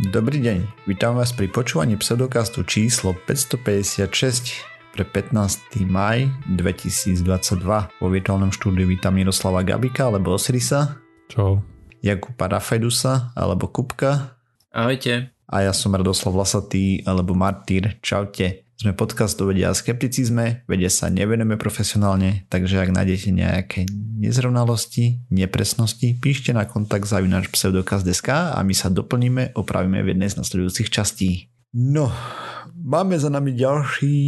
Dobrý deň, vítam vás pri počúvaní pseudokastu číslo 556 pre 15. maj 2022. Vo virtuálnom štúdiu vítam Miroslava Gabika alebo Osirisa. Čau. Jakuba Rafajdusa alebo Kupka. Ahojte. A ja som Radoslav Lasatý alebo Martýr. Čaute. Sme podcast o vede a skepticizme, vede sa nevenujeme profesionálne, takže ak nájdete nejaké nezrovnalosti, nepresnosti, píšte na kontakt zavinač pseudokaz.sk a my sa doplníme, opravíme v jednej z nasledujúcich častí. No, máme za nami ďalší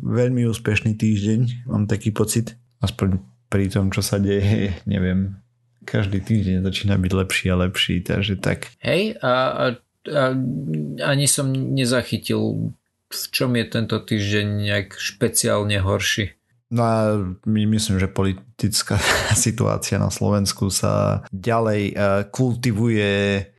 veľmi úspešný týždeň, mám taký pocit, aspoň pri tom, čo sa deje, neviem, každý týždeň začína byť lepší a lepší, takže tak. Hej, a, a, a ani som nezachytil v čom je tento týždeň nejak špeciálne horší? No a my myslím, že politická situácia na Slovensku sa ďalej e, kultivuje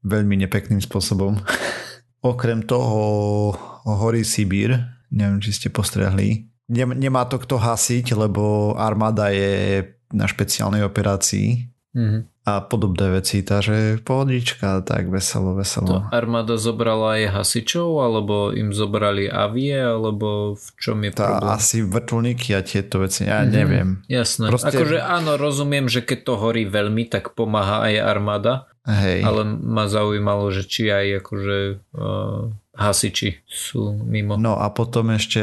veľmi nepekným spôsobom. Okrem toho horí Sibír, neviem, či ste postrehli. Nemá to kto hasiť, lebo armáda je na špeciálnej operácii. Mm-hmm a podobné veci, takže pohodička, tak veselo, veselo. To armáda zobrala aj hasičov, alebo im zobrali avie, alebo v čom je tá problém? Asi vrtulníky a tieto veci, ja mm-hmm. neviem. Jasné, Proste... akože áno, rozumiem, že keď to horí veľmi, tak pomáha aj armáda, Hej. ale ma zaujímalo, že či aj akože uh, hasiči sú mimo. No a potom ešte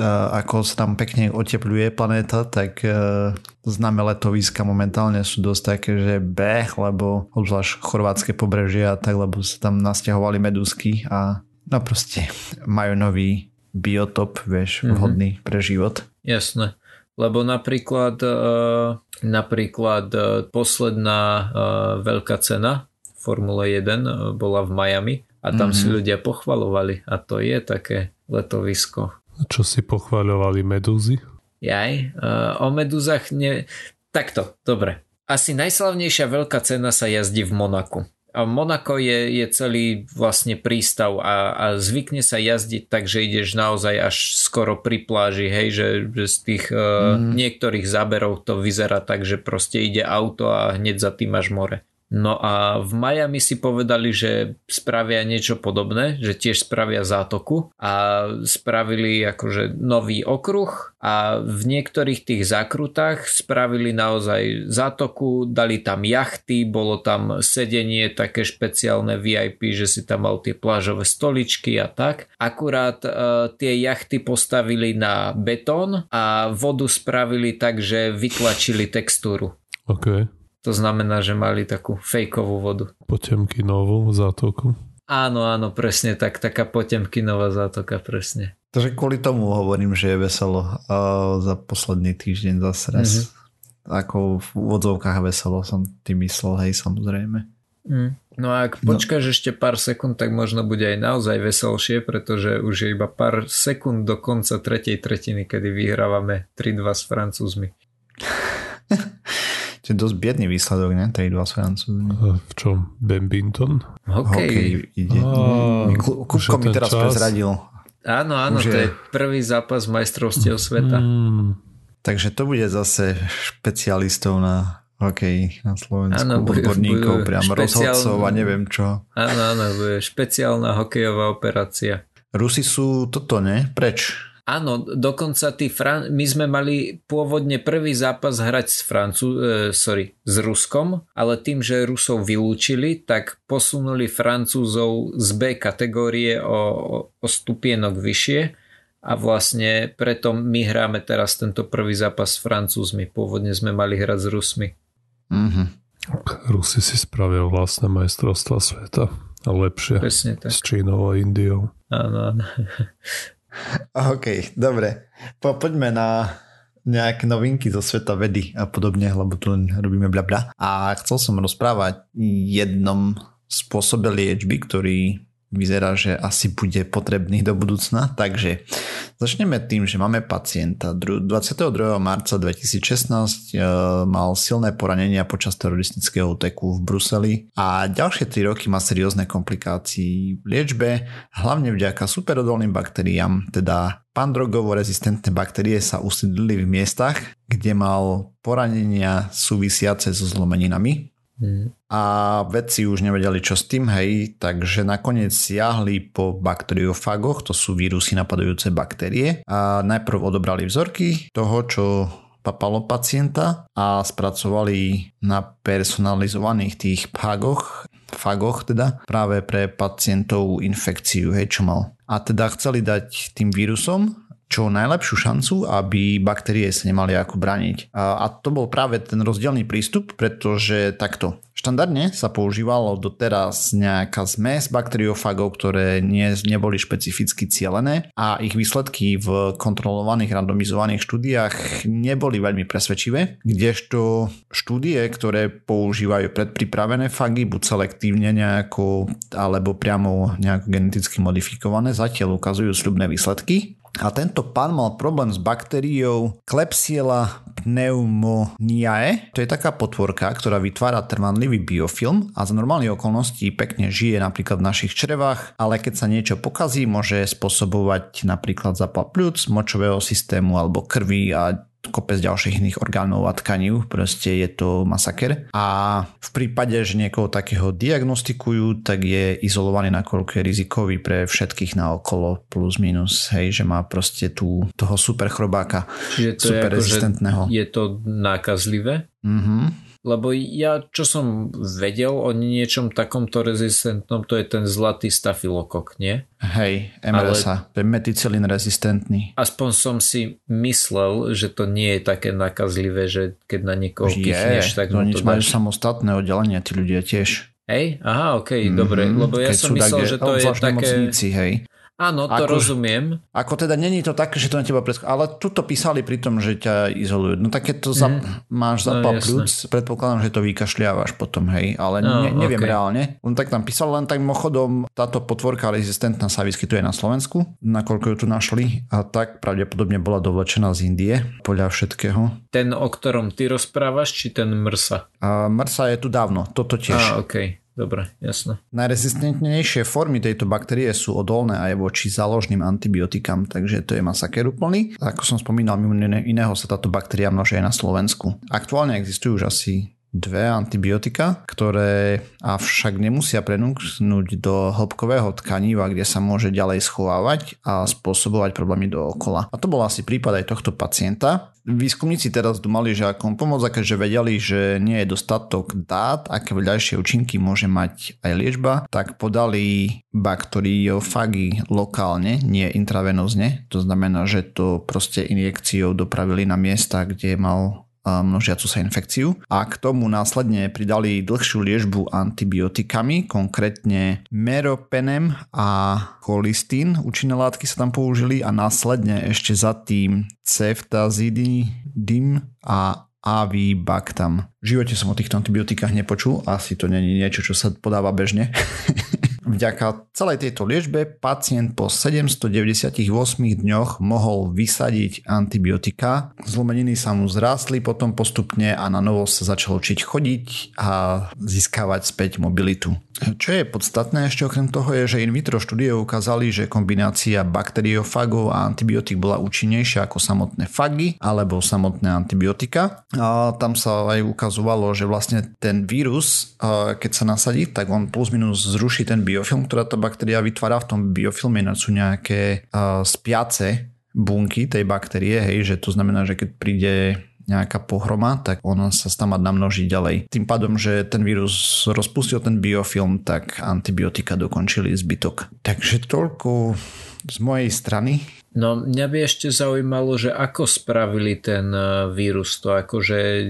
ako sa tam pekne otepluje planéta, tak uh, známe letoviska momentálne sú dosť také, že beh, lebo obzvlášť chorvátske pobrežie a tak, lebo sa tam nasťahovali medúsky a no proste majú nový biotop, vieš, mm-hmm. vhodný pre život. Jasné. Lebo napríklad, uh, napríklad uh, posledná veľká cena Formule 1 bola v Miami a tam mm-hmm. si ľudia pochvalovali a to je také letovisko čo si pochváľovali medúzy? Jaj, uh, o medúzach ne... Takto, dobre. Asi najslavnejšia veľká cena sa jazdí v Monaku. A Monako je, je celý vlastne prístav a, a zvykne sa jazdiť tak, že ideš naozaj až skoro pri pláži, hej, že, že z tých uh, mm. niektorých záberov to vyzerá tak, že proste ide auto a hneď za tým máš more. No a v Miami si povedali, že spravia niečo podobné, že tiež spravia zátoku a spravili akože nový okruh a v niektorých tých zákrutách spravili naozaj zátoku, dali tam jachty, bolo tam sedenie také špeciálne VIP, že si tam mal tie plážové stoličky a tak. Akurát e, tie jachty postavili na betón a vodu spravili tak, že vytlačili textúru. Okay. To znamená, že mali takú fejkovú vodu. Potemkinovú zátoku. Áno, áno, presne tak, taká potemkinová zátoka, presne. Takže kvôli tomu hovorím, že je veselo a za posledný týždeň zase raz. Mm-hmm. Ako v úvodzovkách veselo som tým myslel, hej, samozrejme. Mm. No a ak no. počkáš no. ešte pár sekúnd, tak možno bude aj naozaj veselšie, pretože už je iba pár sekúnd do konca tretej tretiny, kedy vyhrávame 3-2 s Francúzmi. To je dosť biedný výsledok, ne? 3-2 s Francúzmi. V čom? Badminton? Hokej. Hokej ide. Kupko mi teraz čas. prezradil. Áno, áno, Už to je... je prvý zápas majstrovstiev sveta. Mm. Takže to bude zase špecialistov na hokej na Slovensku, áno, odborníkov, priam špeciál... rozhodcov a neviem čo. Áno, áno, bude špeciálna hokejová operácia. Rusi sú toto, ne? Preč? Áno, dokonca tí Fran- my sme mali pôvodne prvý zápas hrať s Francú- e, sorry, s Ruskom, ale tým, že Rusov vylúčili, tak posunuli Francúzov z B kategórie o, o stupienok vyššie a vlastne preto my hráme teraz tento prvý zápas s Francúzmi. Pôvodne sme mali hrať s Rusmi. Mm-hmm. Rusi si spravia vlastné majstrovstva sveta a lepšie Presne tak. s Čínou a Indiou. Áno, áno. OK, dobre. Po, poďme na nejaké novinky zo sveta vedy a podobne, lebo tu len robíme bla bla. A chcel som rozprávať jednom spôsobe liečby, ktorý vyzerá, že asi bude potrebný do budúcna. Takže začneme tým, že máme pacienta. 22. marca 2016 e, mal silné poranenia počas teroristického úteku v Bruseli a ďalšie 3 roky má seriózne komplikácií v liečbe, hlavne vďaka superodolným baktériám, teda pandrogovo rezistentné baktérie sa usídlili v miestach, kde mal poranenia súvisiace so zlomeninami A vedci už nevedeli, čo s tým, hej, takže nakoniec siahli po bakteriofagoch, to sú vírusy napadajúce baktérie. A najprv odobrali vzorky toho, čo papalo pacienta a spracovali na personalizovaných tých pagoch fagoch teda práve pre pacientov infekciu, hej, čo mal. A teda chceli dať tým vírusom čo najlepšiu šancu, aby baktérie sa nemali ako braniť. A, to bol práve ten rozdielný prístup, pretože takto. Štandardne sa používalo doteraz nejaká zmes bakteriofagov, ktoré nie, neboli špecificky cielené a ich výsledky v kontrolovaných randomizovaných štúdiách neboli veľmi presvedčivé, kdežto štúdie, ktoré používajú predpripravené fagy, buď selektívne nejako, alebo priamo nejako geneticky modifikované, zatiaľ ukazujú sľubné výsledky. A tento pán mal problém s baktériou Klebsiella pneumoniae. To je taká potvorka, ktorá vytvára trvanlivý biofilm a za normálnych okolností pekne žije napríklad v našich črevách, ale keď sa niečo pokazí, môže spôsobovať napríklad zapal pľúc, močového systému alebo krvi a kopec ďalších iných orgánov a tkaní, proste je to masaker. A v prípade, že niekoho takého diagnostikujú, tak je izolovaný nakoľko je rizikový pre všetkých na okolo plus minus, hej, že má proste tú, toho super chrobáka, Čiže to super je ako, rezistentného. Je to nákazlivé? Mhm. Lebo ja, čo som vedel o niečom takomto rezistentnom, to je ten zlatý stafilokok, nie? Hej, MRSA, Ale... to je meticilín rezistentný. Aspoň som si myslel, že to nie je také nakazlivé, že keď na niekoho je, pichneš, tak no nič, majú samostatné oddelenie, tí ľudia tiež. Hej, aha, okej, okay, mm, dobre, lebo ja som myslel, že to je také... hej. Áno, to ako, rozumiem. Ako teda není to také, že to na teba presk... Ale tu to písali pri tom, že ťa izolujú. No tak keď to za... mm. máš zapal no, plúc, predpokladám, že to vykašľávaš potom, hej. Ale no, ne, neviem okay. reálne. On tak tam písal, len tak mimochodom táto potvorka rezistentná sa vyskytuje na Slovensku, nakoľko ju tu našli. A tak pravdepodobne bola dovlečená z Indie, podľa všetkého. Ten, o ktorom ty rozprávaš, či ten mrsa? A mrsa je tu dávno, toto tiež. A, okay. Dobre, jasné. Najrezistentnejšie formy tejto baktérie sú odolné aj voči záložným antibiotikám, takže to je masaker úplný. Ako som spomínal, mimo iného sa táto baktéria množí aj na Slovensku. Aktuálne existujú už asi dve antibiotika, ktoré avšak nemusia prenúknuť do hĺbkového tkaniva, kde sa môže ďalej schovávať a spôsobovať problémy dookola. A to bol asi prípad aj tohto pacienta. Výskumníci teraz domali, že ako pomôcť, keďže vedeli, že nie je dostatok dát, aké vedľajšie účinky môže mať aj liečba, tak podali bakteriofágy lokálne, nie intravenózne. To znamená, že to proste injekciou dopravili na miesta, kde mal množiacu sa infekciu a k tomu následne pridali dlhšiu liežbu antibiotikami, konkrétne meropenem a cholistín, účinné látky sa tam použili a následne ešte za tým ceftazidin a avibactam. V živote som o týchto antibiotikách nepočul, asi to není niečo, čo sa podáva bežne. Vďaka celej tejto liečbe pacient po 798 dňoch mohol vysadiť antibiotika. Zlomeniny sa mu zrástli potom postupne a na novo sa začal učiť chodiť a získavať späť mobilitu. Čo je podstatné ešte okrem toho je, že in vitro štúdie ukázali, že kombinácia bakteriofagov a antibiotik bola účinnejšia ako samotné fagy alebo samotné antibiotika. A tam sa aj ukazovalo, že vlastne ten vírus, keď sa nasadí, tak on plus minus zruší ten biofilm, ktorá tá baktéria vytvára v tom biofilme, sú nejaké uh, spiace bunky tej baktérie, hej, že to znamená, že keď príde nejaká pohroma, tak ona sa tam má namnožiť ďalej. Tým pádom, že ten vírus rozpustil ten biofilm, tak antibiotika dokončili zbytok. Takže toľko z mojej strany. No mňa by ešte zaujímalo, že ako spravili ten e, vírus to, akože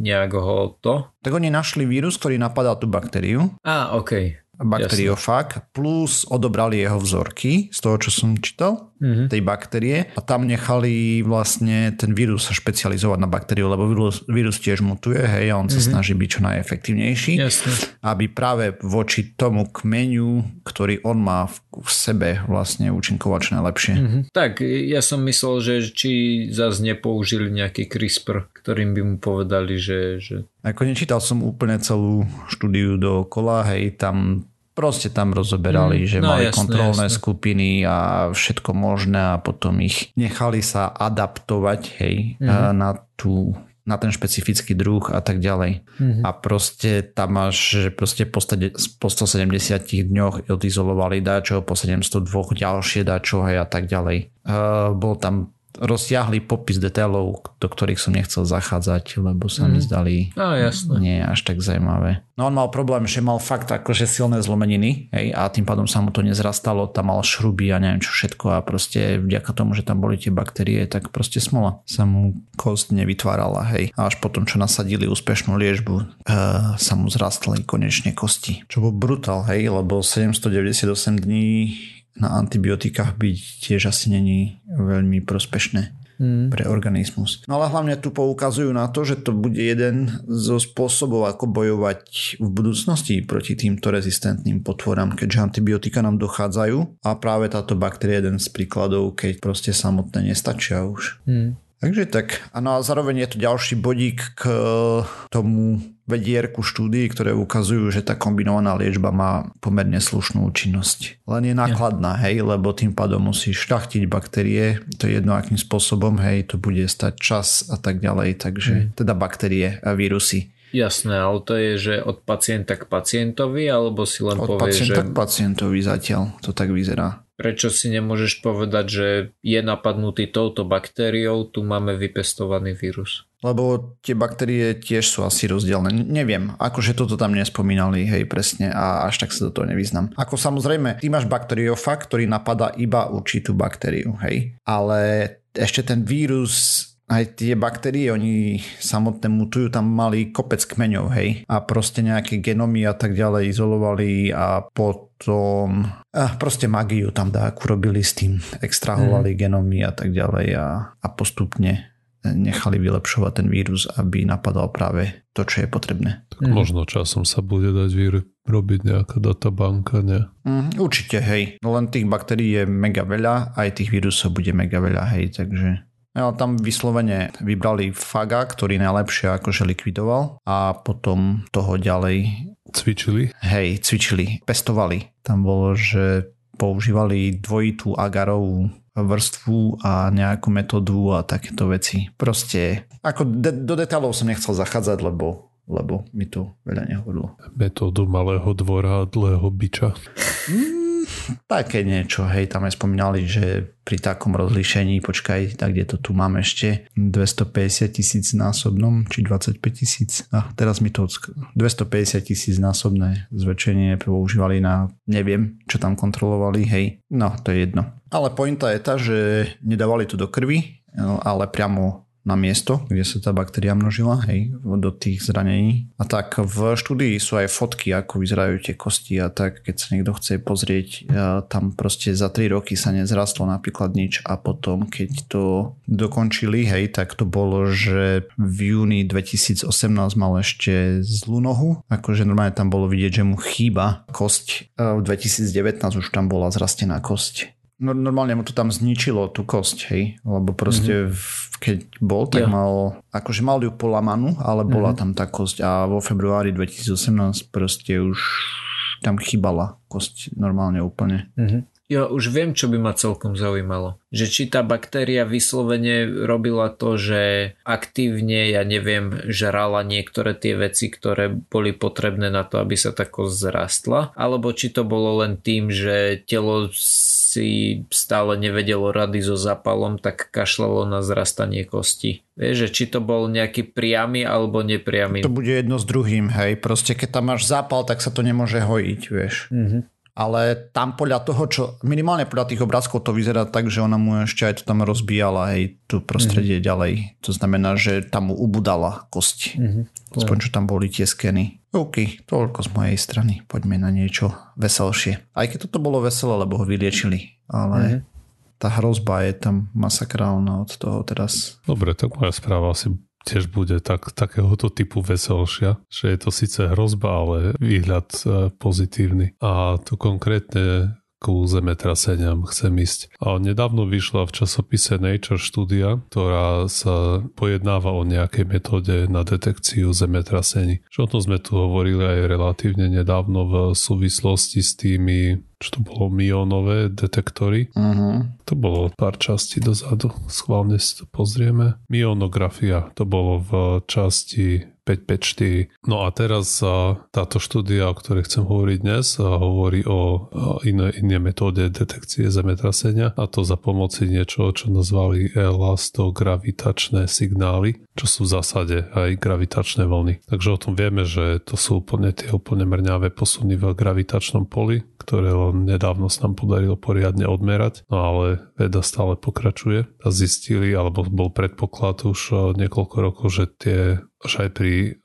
nejak ho to? Tak oni našli vírus, ktorý napadal tú baktériu. Á, okej. Okay bakteriofag, plus odobrali jeho vzorky z toho, čo som čítal, mm-hmm. tej baktérie a tam nechali vlastne ten vírus sa špecializovať na baktériu, lebo vírus, vírus tiež mutuje, hej, a on sa mm-hmm. snaží byť čo najefektívnejší, Jasne. aby práve voči tomu kmeňu, ktorý on má v, v sebe vlastne účinkovať čo najlepšie. Mm-hmm. Tak, ja som myslel, že či zase nepoužili nejaký CRISPR, ktorým by mu povedali, že, že ako nečítal som úplne celú štúdiu dookola, hej, tam proste tam rozoberali, mm, že no, mali jasné, kontrolné jasné. skupiny a všetko možné a potom ich nechali sa adaptovať hej, mm. na tú na ten špecifický druh a tak ďalej. Mm-hmm. A proste tam máš, že proste po, stade, po 170 dňoch odizolovali dáčo, po 702 ďalšie dáčo a tak ďalej. Uh, bol tam rozsiahli popis detailov, do ktorých som nechcel zachádzať, lebo sa mm. mi mhm. zdali no, jasne. nie až tak zaujímavé. No on mal problém, že mal fakt akože silné zlomeniny hej, a tým pádom sa mu to nezrastalo, tam mal šruby a neviem čo všetko a proste vďaka tomu, že tam boli tie baktérie, tak proste smola sa mu kost nevytvárala, hej. A až potom, čo nasadili úspešnú liežbu, uh, sa mu zrastali konečne kosti. Čo bol brutál, hej, lebo 798 dní na antibiotikách byť tiež asi není veľmi prospešné mm. pre organizmus. No ale hlavne tu poukazujú na to, že to bude jeden zo spôsobov, ako bojovať v budúcnosti proti týmto rezistentným potvorám, keďže antibiotika nám dochádzajú a práve táto baktéria je jeden z príkladov, keď proste samotné nestačia už. Mm. Takže tak. A no a zároveň je to ďalší bodík k tomu vedierku štúdií, ktoré ukazujú, že tá kombinovaná liečba má pomerne slušnú účinnosť. Len je nákladná, hej, lebo tým pádom musíš šľachtiť baktérie, to je jedno akým spôsobom, hej, to bude stať čas a tak ďalej, takže mm. teda baktérie a vírusy. Jasné, ale to je, že od pacienta k pacientovi, alebo si len od povie, že... Od pacienta k pacientovi zatiaľ, to tak vyzerá. Prečo si nemôžeš povedať, že je napadnutý touto baktériou, tu máme vypestovaný vírus? Lebo tie baktérie tiež sú asi rozdielne. Neviem, akože toto tam nespomínali, hej, presne, a až tak sa do toho nevyznam. Ako samozrejme, ty máš bakteriofag, ktorý napadá iba určitú baktériu, hej. Ale ešte ten vírus aj tie baktérie, oni samotné mutujú, tam mali kopec kmeňov, hej. A proste nejaké genomy a tak ďalej izolovali a potom a proste magiu tam dáku robili s tým. Extrahovali mm. genomy a tak ďalej a, a postupne nechali vylepšovať ten vírus, aby napadal práve to, čo je potrebné. Tak mm. možno časom sa bude dať robiť nejaká databanka, ne? Mm, určite, hej. Len tých baktérií je mega veľa, aj tých vírusov bude mega veľa, hej, takže... No, tam vyslovene vybrali Faga, ktorý najlepšie akože likvidoval a potom toho ďalej... Cvičili? Hej, cvičili, pestovali. Tam bolo, že používali dvojitú agarovú vrstvu a nejakú metódu a takéto veci. Proste, ako de- do detálov som nechcel zachádzať, lebo lebo mi to veľa nehovorilo. Metódu malého dvora a dlhého biča. Mm, také niečo, hej, tam aj spomínali, že pri takom rozlíšení, počkaj, tak kde to tu mám ešte, 250 tisíc násobnom, či 25 tisíc, a teraz mi to 250 tisíc násobné zväčšenie používali na, neviem, čo tam kontrolovali, hej, no, to je jedno. Ale pointa je tá, že nedávali to do krvi, no, ale priamo na miesto, kde sa tá baktéria množila, hej, do tých zranení. A tak v štúdii sú aj fotky, ako vyzerajú tie kosti a tak, keď sa niekto chce pozrieť, tam proste za 3 roky sa nezrastlo napríklad nič a potom, keď to dokončili, hej, tak to bolo, že v júni 2018 mal ešte zlú nohu, akože normálne tam bolo vidieť, že mu chýba kosť. V 2019 už tam bola zrastená kosť no, normálne mu to tam zničilo tú kosť, hej, lebo proste mm-hmm. keď bol, tak ja. mal, akože mal ju polamanú, ale bola mm-hmm. tam tá kosť a vo februári 2018 proste už tam chýbala kosť normálne úplne. Mm-hmm. Ja už viem, čo by ma celkom zaujímalo. Že či tá baktéria vyslovene robila to, že aktívne, ja neviem, žrala niektoré tie veci, ktoré boli potrebné na to, aby sa tako zrastla, alebo či to bolo len tým, že telo si stále nevedelo rady so zapalom, tak kašlalo na zrastanie kosti. Vieš, že či to bol nejaký priamy alebo nepriamy. To bude jedno s druhým, hej. Proste keď tam máš zápal, tak sa to nemôže hojiť, vieš. Mm-hmm ale tam podľa toho, čo minimálne podľa tých obrázkov to vyzerá tak, že ona mu ešte aj to tam rozbíjala aj tu prostredie mm-hmm. ďalej. To znamená, že tam mu ubudala kosť. Mm-hmm. Aspoň čo tam boli tie skeny. OK, toľko z mojej strany. Poďme na niečo veselšie. Aj keď toto bolo veselé, lebo ho vyliečili. Ale mm-hmm. tá hrozba je tam masakrálna od toho teraz. Dobre, tak moja správa asi tiež bude tak, takéhoto typu veselšia, že je to síce hrozba, ale výhľad e, pozitívny. A to konkrétne ku zemetraseniam chcem ísť. A nedávno vyšla v časopise Nature štúdia, ktorá sa pojednáva o nejakej metóde na detekciu zemetrasení. Čo o tom sme tu hovorili aj relatívne nedávno v súvislosti s tými čo to bolo, mionové detektory. Uh-huh. To bolo pár častí dozadu, schválne si to pozrieme. Mionografia, to bolo v časti 554. No a teraz táto štúdia, o ktorej chcem hovoriť dnes, hovorí o iné, iné metóde detekcie zemetrasenia a to za pomoci niečo, čo nazvali elastogravitačné signály, čo sú v zásade aj gravitačné vlny. Takže o tom vieme, že to sú úplne tie úplne mrňavé posuny v gravitačnom poli, ktoré len nedávno sa nám podarilo poriadne odmerať, no ale veda stále pokračuje. A zistili, alebo bol predpoklad už niekoľko rokov, že tie že aj pri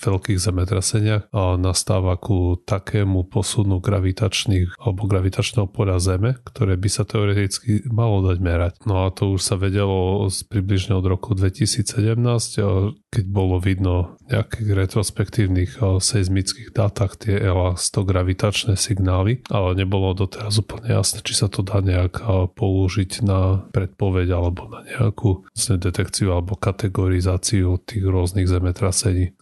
veľkých zemetraseniach nastáva ku takému posunu gravitačných alebo gravitačného poľa Zeme, ktoré by sa teoreticky malo dať merať. No a to už sa vedelo približne od roku 2017, keď bolo vidno nejakých retrospektívnych seizmických dátach tie elastogravitačné signály, ale nebolo doteraz úplne jasné, či sa to dá nejak použiť na predpoveď alebo na nejakú detekciu alebo kategorizáciu tých rôznych zemetrasení.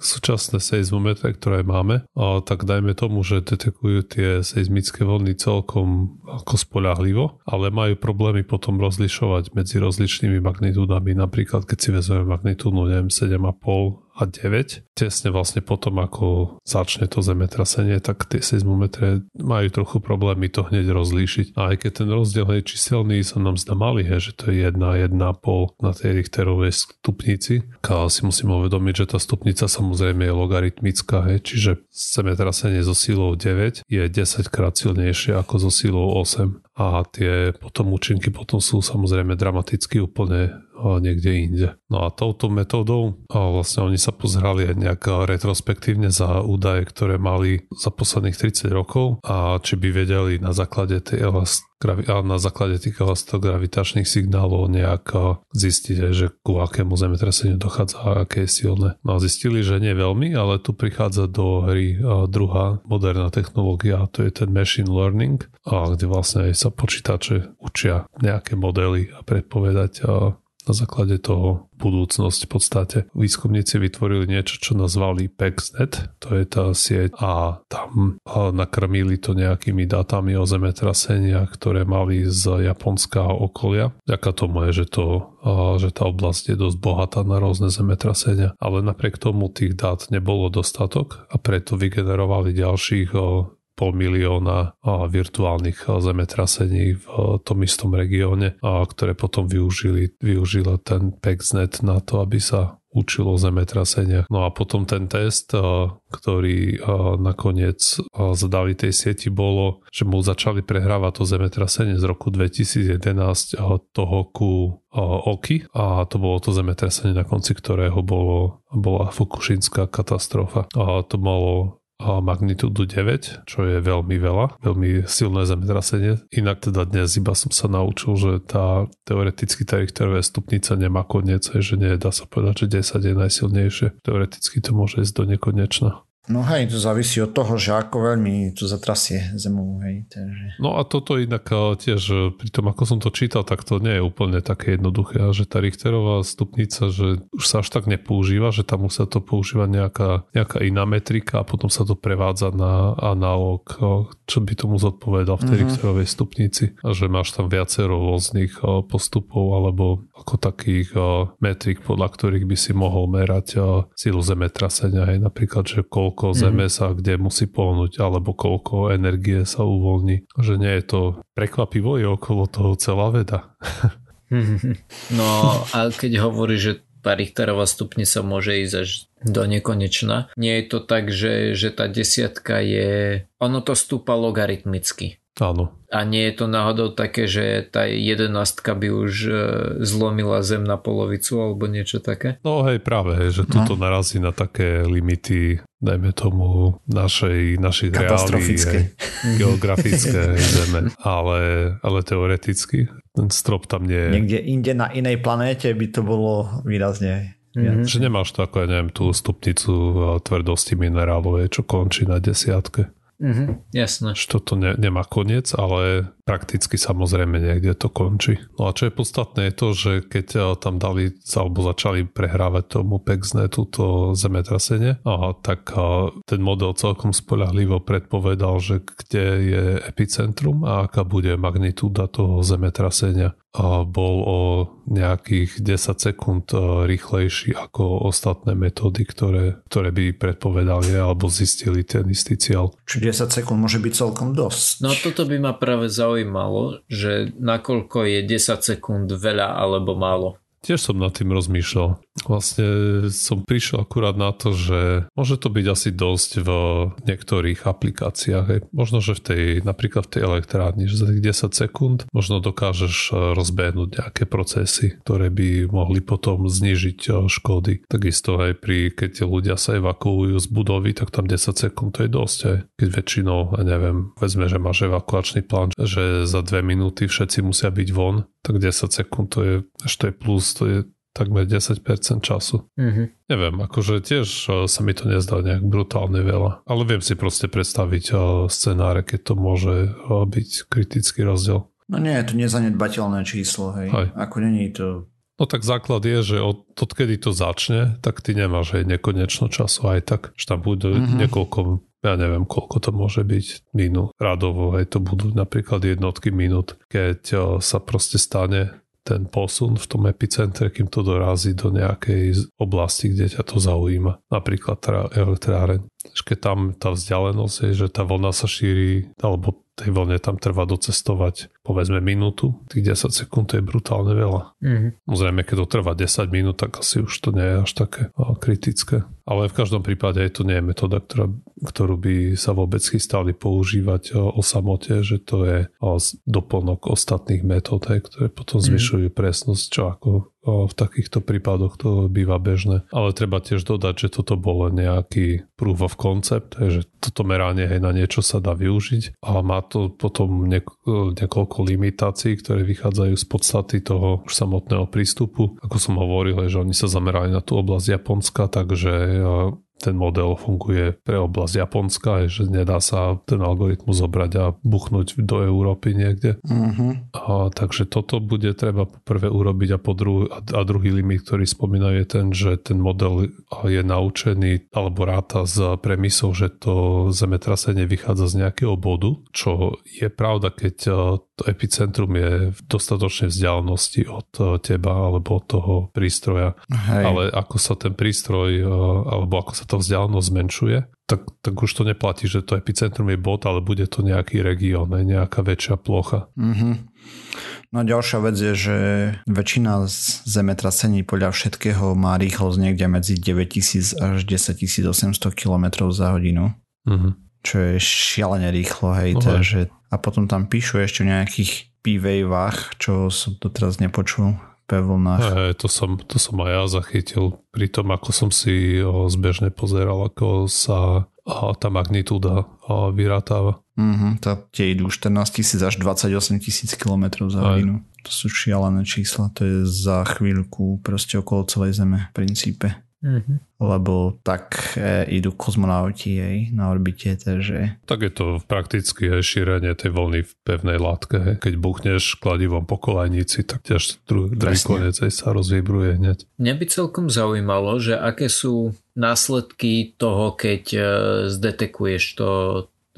Súčasné seizmometre, ktoré máme, a tak dajme tomu, že detekujú tie seizmické vlny celkom ako spolahlivo, ale majú problémy potom rozlišovať medzi rozličnými magnitúdami. Napríklad, keď si vezmeme magnitúdu, neviem, 7,5 a 9. Tesne vlastne potom, ako začne to zemetrasenie, tak tie seizmometre majú trochu problémy to hneď rozlíšiť. A aj keď ten rozdiel je číselný, sa nám zdá malý, he, že to je 1, 1,5 na tej Richterovej stupnici. A si musíme uvedomiť, že tá stupnica samozrejme je logaritmická, he, čiže zemetrasenie so sílou 9 je 10 krát silnejšie ako so sílou 8 a tie potom účinky potom sú samozrejme dramaticky úplne niekde inde. No a touto metódou vlastne oni sa pozerali aj nejak retrospektívne za údaje, ktoré mali za posledných 30 rokov a či by vedeli na základe tej elast na základe tých gravitačných signálov nejak zistiť, že ku akému zemetraseniu dochádza a aké je silné. No a zistili, že nie veľmi, ale tu prichádza do hry druhá moderná technológia a to je ten machine learning, a kde vlastne sa počítače učia nejaké modely a predpovedať na základe toho budúcnosť v podstate. Výskumníci vytvorili niečo, čo nazvali PEXNet, to je tá sieť a tam nakrmili to nejakými dátami o zemetraseniach, ktoré mali z Japonska a okolia. Ďaká tomu je, že, to, že tá oblasť je dosť bohatá na rôzne zemetrasenia, ale napriek tomu tých dát nebolo dostatok a preto vygenerovali ďalších pol milióna virtuálnych zemetrasení v tom istom regióne, ktoré potom využili, využila ten PEXNet na to, aby sa učilo o zemetraseniach. No a potom ten test, ktorý nakoniec zadali tej sieti bolo, že mu začali prehrávať to zemetrasenie z roku 2011 toho ku Oki a to bolo to zemetrasenie, na konci ktorého bolo, bola Fukushinská katastrofa. A to malo magnitúdu 9, čo je veľmi veľa, veľmi silné zemetrasenie. Inak teda dnes iba som sa naučil, že tá teoreticky tá Richterová stupnica nemá koniec, že nie dá sa povedať, že 10 je najsilnejšie. Teoreticky to môže ísť do nekonečna. No hej, to závisí od toho, že ako veľmi to zatrasie zemou, hej. Takže... No a toto inak tiež, pri tom ako som to čítal, tak to nie je úplne také jednoduché, že tá Richterová stupnica, že už sa až tak nepoužíva, že tam musia to používať nejaká, nejaká iná metrika a potom sa to prevádza na analóg, čo by tomu zodpovedal v tej uh-huh. Richterovej stupnici a že máš tam viacero rôznych postupov alebo ako takých metrik, podľa ktorých by si mohol merať sílu zemetrasenia, hej, napríklad, že koľko koľko mm-hmm. zeme sa kde musí pohnúť, alebo koľko energie sa uvoľní. Že nie je to prekvapivo, je okolo toho celá veda. no a keď hovorí, že tá Richterová stupnica môže ísť až do nekonečna. Nie je to tak, že, že tá desiatka je... Ono to stúpa logaritmicky. Áno. A nie je to náhodou také, že tá jedenastka by už e, zlomila zem na polovicu alebo niečo také? No hej, práve, hej, že tuto no. narazí na také limity, dajme tomu, našej, našich reálí, geografické zeme, ale, ale teoreticky ten strop tam nie je. Niekde inde na inej planéte by to bolo výrazne Mm-hmm. Že nemáš to ako, ja neviem, tú stupnicu tvrdosti minerálov, čo končí na desiatke. Mhm, jasné. Že toto ne, nemá koniec, ale prakticky samozrejme niekde to končí. No a čo je podstatné je to, že keď eh, tam dali alebo začali prehrávať tomu Pexnetu to zemetrasenie, a tak eh, ten model celkom spoľahlivo predpovedal, že kde je epicentrum a aká bude magnitúda toho zemetrasenia a bol o nejakých 10 sekúnd e, rýchlejší ako ostatné metódy, ktoré, ktoré by predpovedali alebo zistili ten istý cieľ. Čiže 10 sekúnd môže byť celkom dosť. No toto by ma práve zaujímalo, že nakoľko je 10 sekúnd veľa alebo málo. Tiež som nad tým rozmýšľal. Vlastne som prišiel akurát na to, že môže to byť asi dosť v niektorých aplikáciách. Možno, že v tej, napríklad v tej elektrárni, že za tých 10 sekúnd možno dokážeš eh, rozbehnúť nejaké procesy, ktoré by mohli potom znižiť eh, škody. Takisto aj pri, keď ľudia sa evakuujú z budovy, tak tam 10 sekúnd to je dosť. Hej. Keď väčšinou, ja neviem, vezme, že máš evakuačný plán, že za dve minúty všetci musia byť von, tak 10 sekúnd to je, je plus, to je takmer 10% času. Mm-hmm. Neviem, akože tiež sa mi to nezdá nejak brutálne veľa, ale viem si proste predstaviť scenáre, keď to môže byť kritický rozdiel. No nie, je to nezanedbateľné číslo, hej. Aj. Ako není to... No tak základ je, že od, odkedy to začne, tak ty nemáš hej nekonečno času aj tak, že tam bude mm-hmm. niekoľko ja neviem, koľko to môže byť minút radovo, hej, to budú napríklad jednotky minút, keď sa proste stane ten posun v tom epicentre, kým to dorazí do nejakej oblasti, kde ťa to zaujíma. Napríklad elektráreň. Keď tam tá vzdialenosť je, že tá vlna sa šíri, alebo tej vlne tam trvá docestovať povedzme minútu, tých 10 sekúnd to je brutálne veľa. Mm-hmm. Samozrejme, keď to trvá 10 minút, tak asi už to nie je až také kritické. Ale v každom prípade aj to nie je metóda, ktorá, ktorú by sa vôbec chystali používať o, o samote, že to je o, doplnok ostatných metód, ktoré potom mhm. zvyšujú mm-hmm. presnosť, čo ako v takýchto prípadoch to býva bežné. Ale treba tiež dodať, že toto bolo nejaký proof of concept, že toto meranie hej, na niečo sa dá využiť a má to potom niekoľko limitácií, ktoré vychádzajú z podstaty toho už samotného prístupu. Ako som hovoril, že oni sa zamerali na tú oblasť Japonska, takže ten model funguje pre oblasť Japonska, že nedá sa ten algoritmus zobrať a buchnúť do Európy niekde. Uh-huh. A, takže toto bude treba prvé urobiť a, po dru- a druhý limit, ktorý spomínajú je ten, že ten model je naučený alebo ráta s premisou, že to zemetrasenie vychádza z nejakého bodu, čo je pravda, keď to epicentrum je v dostatočnej vzdialenosti od teba alebo od toho prístroja. Hej. Ale ako sa ten prístroj alebo ako sa tá vzdialenosť zmenšuje, tak, tak už to neplatí, že to epicentrum je bod, ale bude to nejaký región, nejaká väčšia plocha. Mm-hmm. No ďalšia vec je, že väčšina zemetrasení podľa všetkého má rýchlosť niekde medzi 9000 až 10800 km za hodinu. Mm-hmm. Čo je šialene rýchlo, hej. Okay. Takže, a potom tam píšu ešte o nejakých p-wavách, čo som doteraz nepočul vlnách. Hey, to, som, to som aj ja zachytil pri tom, ako som si ho zbežne pozeral, ako sa a tá magnitúda a vyratáva. Mm-hmm, tá tie idú 14 tisíc až 28 tisíc km za hodinu. To sú šialené čísla, to je za chvíľku proste okolo celej Zeme v princípe. Mm-hmm. Lebo tak e, idú kozmonauti jej na orbite, takže... Tak je to prakticky aj šírenie tej vlny v pevnej látke. Hej. Keď buchneš kladivom po kolajnici, tak tiež druhý, druhý konec sa rozvibruje hneď. Mňa by celkom zaujímalo, že aké sú následky toho, keď e, zdetekuješ to,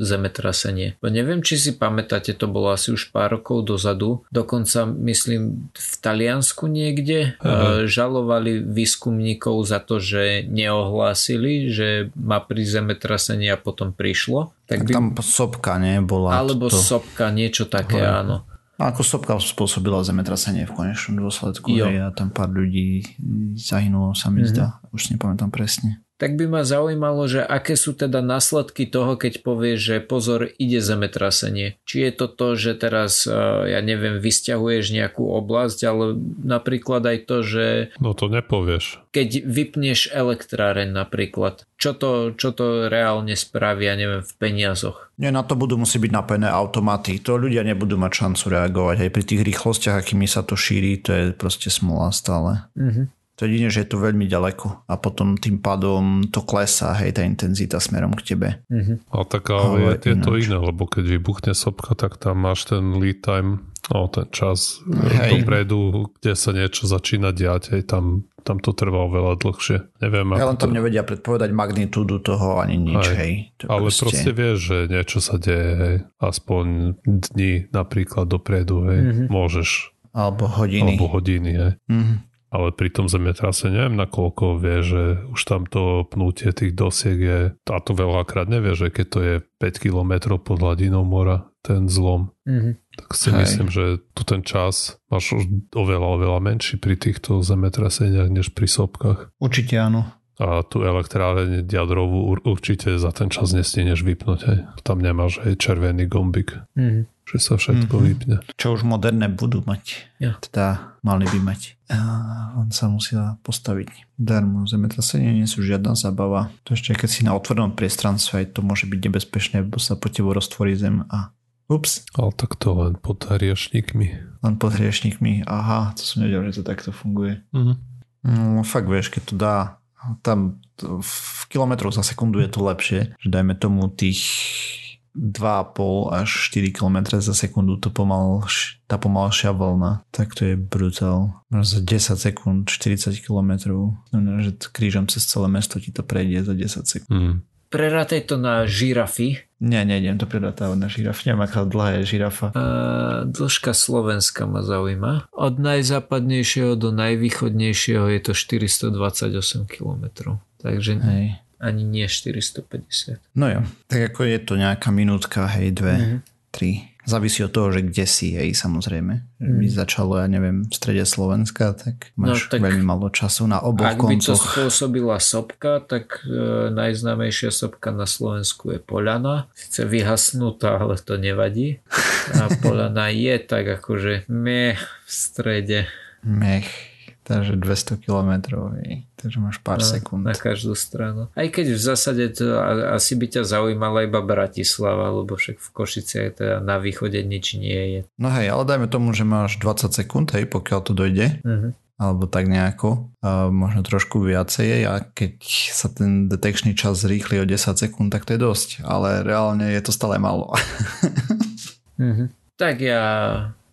zemetrasenie. Neviem, či si pamätáte, to bolo asi už pár rokov dozadu, dokonca myslím v Taliansku niekde. E, žalovali výskumníkov za to, že neohlásili, že má pri zemetrasenie a potom prišlo. Tak by... Tam sopka nebola. Alebo to... sopka, niečo také, Hore. áno. Ako sopka spôsobila zemetrasenie v konečnom dôsledku jo. a tam pár ľudí zahynulo, sa mi mm-hmm. zdá. Už si nepamätám presne tak by ma zaujímalo, že aké sú teda následky toho, keď povieš, že pozor, ide zemetrasenie. Či je to to, že teraz, e, ja neviem, vysťahuješ nejakú oblasť, ale napríklad aj to, že... No to nepovieš. Keď vypneš elektráreň napríklad, čo to, čo to reálne spraví, ja neviem, v peniazoch? Nie, na to budú musieť byť napojené automaty. To ľudia nebudú mať šancu reagovať. Aj pri tých rýchlostiach, akými sa to šíri, to je proste smola stále. Mm-hmm. To jedine, že je to veľmi ďaleko a potom tým pádom to klesá, hej, tá intenzita smerom k tebe. Mhm. A tak ale, Ale je, je to iné, lebo keď vybuchne sopka, tak tam máš ten lead time, no ten čas Hej. dopredu, kde sa niečo začína diať, hej, tam, tam to trvá oveľa dlhšie. Neviem, Ja len tam to, nevedia predpovedať magnitúdu toho ani nič, Aj. hej. To ale proste vieš, že niečo sa deje, hej, aspoň dni napríklad dopredu, hej, Mhm. môžeš, Alebo hodiny. alebo hodiny, hej. Mhm. Ale pri tom zemetrase neviem nakoľko vie, že už tam to pnutie tých dosiek je, a to veľakrát nevie, že keď to je 5 km pod hladinou mora, ten zlom, Mhm. tak si Hej. myslím, že tu ten čas máš už oveľa, oveľa menší pri týchto zemetraseniach než pri sopkách. Určite áno. A tú elektráreň jadrovú ur- určite za ten čas nestihneš vypnúť. Hej. Tam nemáš aj červený gombik, Mhm. že sa všetko Mhm. vypne. Čo už moderné budú mať. Ja. Teda mali by mať. A on sa musela postaviť. Darmo, zemetrasenie nie sú žiadna zabava. To ešte keď si na otvorenom priestranstve, aj to môže byť nebezpečné, lebo sa po tebou roztvorí zem a ups, Ale tak to len pod riešnikmi. len pod hriešnikmi. Aha, to som nevedel, že to takto funguje. Mhm. No fakt vieš, keď to dá tam v kilometroch za sekundu je to lepšie, že dajme tomu tých 2,5 až 4 km za sekundu to pomal, tá pomalšia vlna, tak to je brutál. Za 10 sekúnd 40 km. Znamená, že t- krížom cez celé mesto ti to prejde za 10 sekúnd. Mhm. Prerátaj to na žirafy. Nie, nejdem to predátávať na žiraf. Neviem, aká dlhá je žirafa. A dĺžka Slovenska ma zaujíma. Od najzápadnejšieho do najvýchodnejšieho je to 428 km. Takže Hej. ani nie 450. No jo, tak ako je to nejaká minútka, hej, dve, Mhm. tri. Závisí od toho, že kde si, hej, samozrejme. Mm. začalo, ja neviem, v strede Slovenska, tak No, máš tak veľmi málo času na oboch Ak by to koncoch. spôsobila sopka, tak e, najznámejšia sopka na Slovensku je Poľana. Sice vyhasnutá, ale to nevadí. A Poľana je tak akože meh v strede Mech, takže 200 km, hej. Takže máš pár na, sekúnd. na každú stranu. Aj keď v zásade to asi by ťa zaujímala iba Bratislava, lebo však v Košiciach teda na východe nič nie je. No hej, ale dajme tomu, že máš 20 sekúnd, hej, pokiaľ to dojde. Mhm. alebo tak nejako, a možno trošku viacej a keď sa ten detekčný čas zrýchli o 10 sekúnd, tak to je dosť, ale reálne je to stále málo. Mhm. Tak ja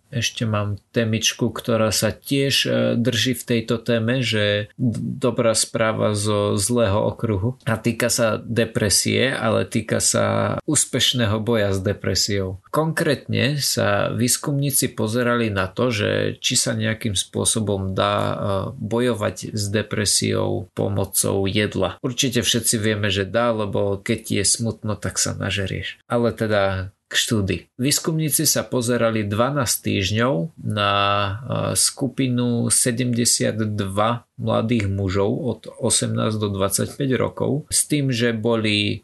ešte mám temičku, ktorá sa tiež e, drží v tejto téme, že dobrá správa zo zlého okruhu a týka sa depresie, ale týka sa úspešného boja s depresiou. Konkrétne sa výskumníci pozerali na to, že či sa nejakým spôsobom dá e, bojovať s depresiou pomocou jedla. Určite všetci vieme, že dá, lebo keď je smutno, tak sa nažerieš. Ale teda k štúdii. Výskumníci sa pozerali 12 týždňov na e, skupinu 72 mladých mužov od 18 do 25 rokov s tým, že boli e,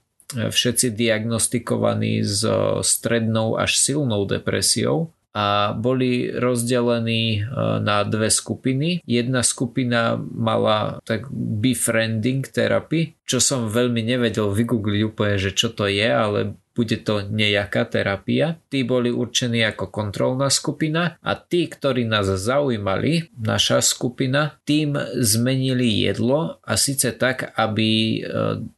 všetci diagnostikovaní s strednou až silnou depresiou a boli rozdelení e, na dve skupiny. Jedna skupina mala tak befriending therapy, čo som veľmi nevedel vygoogliť úplne, že čo to je, ale bude to nejaká terapia. Tí boli určení ako kontrolná skupina a tí, ktorí nás zaujímali, naša skupina, tým zmenili jedlo a síce tak, aby e,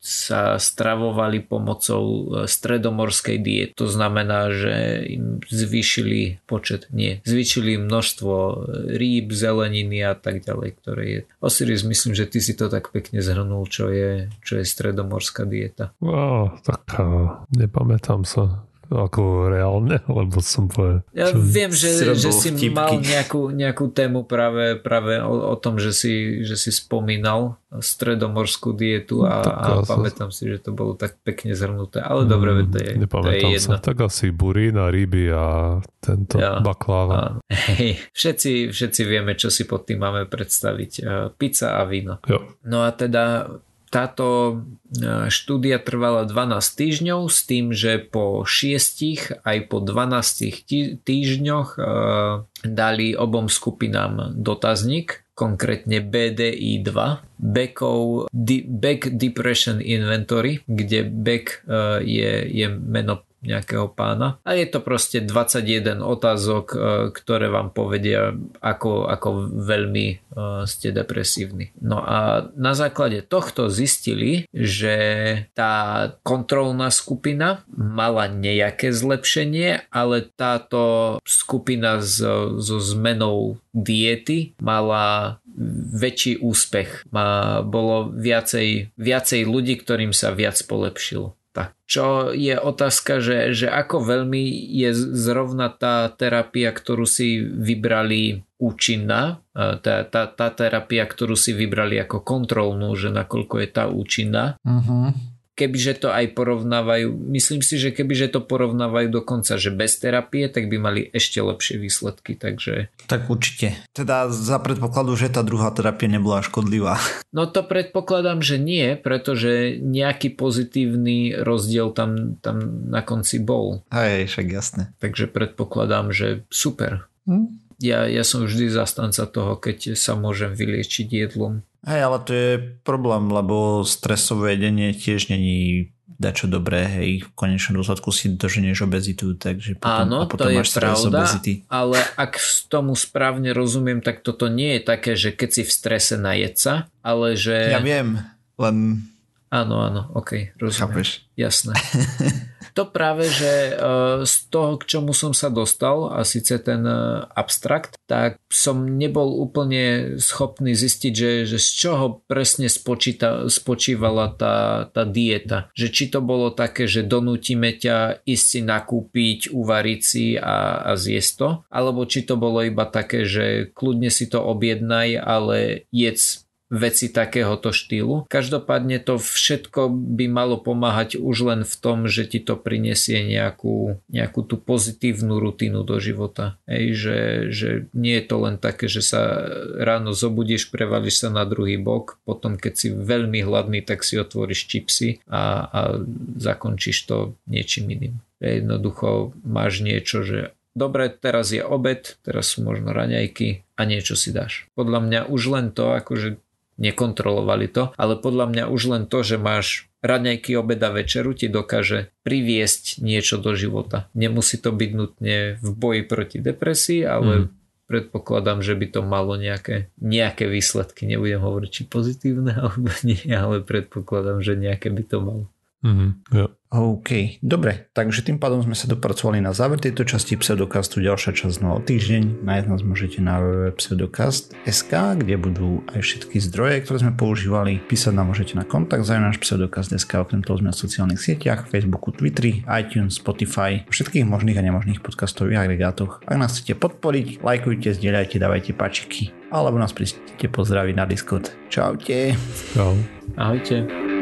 sa stravovali pomocou e, stredomorskej diety. To znamená, že im zvýšili počet, nie, zvýšili množstvo e, rýb, zeleniny a tak ďalej, ktoré je. Osiris, myslím, že ty si to tak pekne zhrnul, čo je, čo je stredomorská dieta. No, tak uh, nepamätám sa ako reálne, lebo som povedal. Ja viem, že, že si vtipky. mal nejakú, nejakú tému práve, práve o, o tom, že si, že si spomínal stredomorskú dietu a, Tak a ja sa- pamätám si, že to bolo tak pekne zhrnuté. Ale dobre, veď to je, to je jedno. sa. Tak asi burína, ryby a tento Ja. bakláva. Áno. Hej, všetci, všetci vieme, čo si pod tým máme predstaviť. Eh, Pizza a víno. Jo. No a teda táto e, štúdia trvala 12 týždňov s tým, že po 6 aj po 12 tí- týždňoch e, dali obom skupinám dotazník, konkrétne BDI 2, Backov, Di- Back Depression Inventory, kde Back e, je, je meno nejakého pána. A je to proste 21 otázok, e, ktoré vám povedia, ako, ako veľmi e, ste depresívni. No a na základe tohto zistili, že tá kontrolná skupina mala nejaké zlepšenie, ale táto skupina so, so zmenou diety mala väčší úspech. Má, bolo viacej, viacej ľudí, ktorým sa viac polepšilo. Čo je otázka, že, že ako veľmi je zrovna tá terapia, ktorú si vybrali účinná, tá, tá, tá terapia, ktorú si vybrali ako kontrolnú, že nakoľko je tá účinná. Uh-huh kebyže to aj porovnávajú, myslím si, že kebyže to porovnávajú dokonca, že bez terapie, tak by mali ešte lepšie výsledky, takže... Tak určite. Teda za predpokladu, že tá druhá terapia nebola škodlivá. No to predpokladám, že nie, pretože nejaký pozitívny rozdiel tam, tam na konci bol. Aj, však jasné. Takže predpokladám, že super. Hm? Ja, ja som vždy zastanca toho, keď sa môžem vyliečiť jedlom. Hej, ale to je problém, lebo stresové jedenie tiež není dačo dobré, hej, v konečnom dôsledku si doženieš obezitu, takže potom, Áno, a potom to máš je pravda, obezity. ale ak tomu správne rozumiem, tak toto nie je také, že keď si v strese najed sa, ale že... Ja viem, len... Áno, áno, ok, rozumiem. Chápeš? Jasné. to práve, že e, z toho, k čomu som sa dostal, a síce ten e, abstrakt, tak som nebol úplne schopný zistiť, že, že z čoho presne spočíta, spočívala tá, tá dieta. Že či to bolo také, že donútime ťa ísť si nakúpiť, uvariť si a, a zjesť to, alebo či to bolo iba také, že kľudne si to objednaj, ale jedz veci takéhoto štýlu. Každopádne to všetko by malo pomáhať už len v tom, že ti to prinesie nejakú, nejakú tú pozitívnu rutinu do života. Ej, že, že nie je to len také, že sa ráno zobudíš, prevališ sa na druhý bok, potom keď si veľmi hladný, tak si otvoríš čipsy a, a zakončíš to niečím iným. Jednoducho máš niečo, že dobre, teraz je obed, teraz sú možno raňajky a niečo si dáš. Podľa mňa už len to, akože nekontrolovali to, ale podľa mňa už len to, že máš raňajky, obeda, večeru ti dokáže priviesť niečo do života. Nemusí to byť nutne v boji proti depresii, ale mm. predpokladám, že by to malo nejaké, nejaké výsledky. Nebudem hovoriť, či pozitívne alebo nie, ale predpokladám, že nejaké by to malo. Mm-hmm, jo. OK, dobre, takže tým pádom sme sa dopracovali na záver tejto časti Pseudocastu, ďalšia časť no o týždeň. Nájsť nás môžete na www.pseudocast.sk, kde budú aj všetky zdroje, ktoré sme používali. Písať nám môžete na kontakt za náš pseudocast.sk, okrem toho sme na sociálnych sieťach, Facebooku, Twitteri, iTunes, Spotify, všetkých možných a nemožných podcastových agregátoch. Ak nás chcete podporiť, lajkujte, zdieľajte, dávajte pačiky alebo nás príďte pozdraviť na Discord. Čaute. Čau. Ahojte.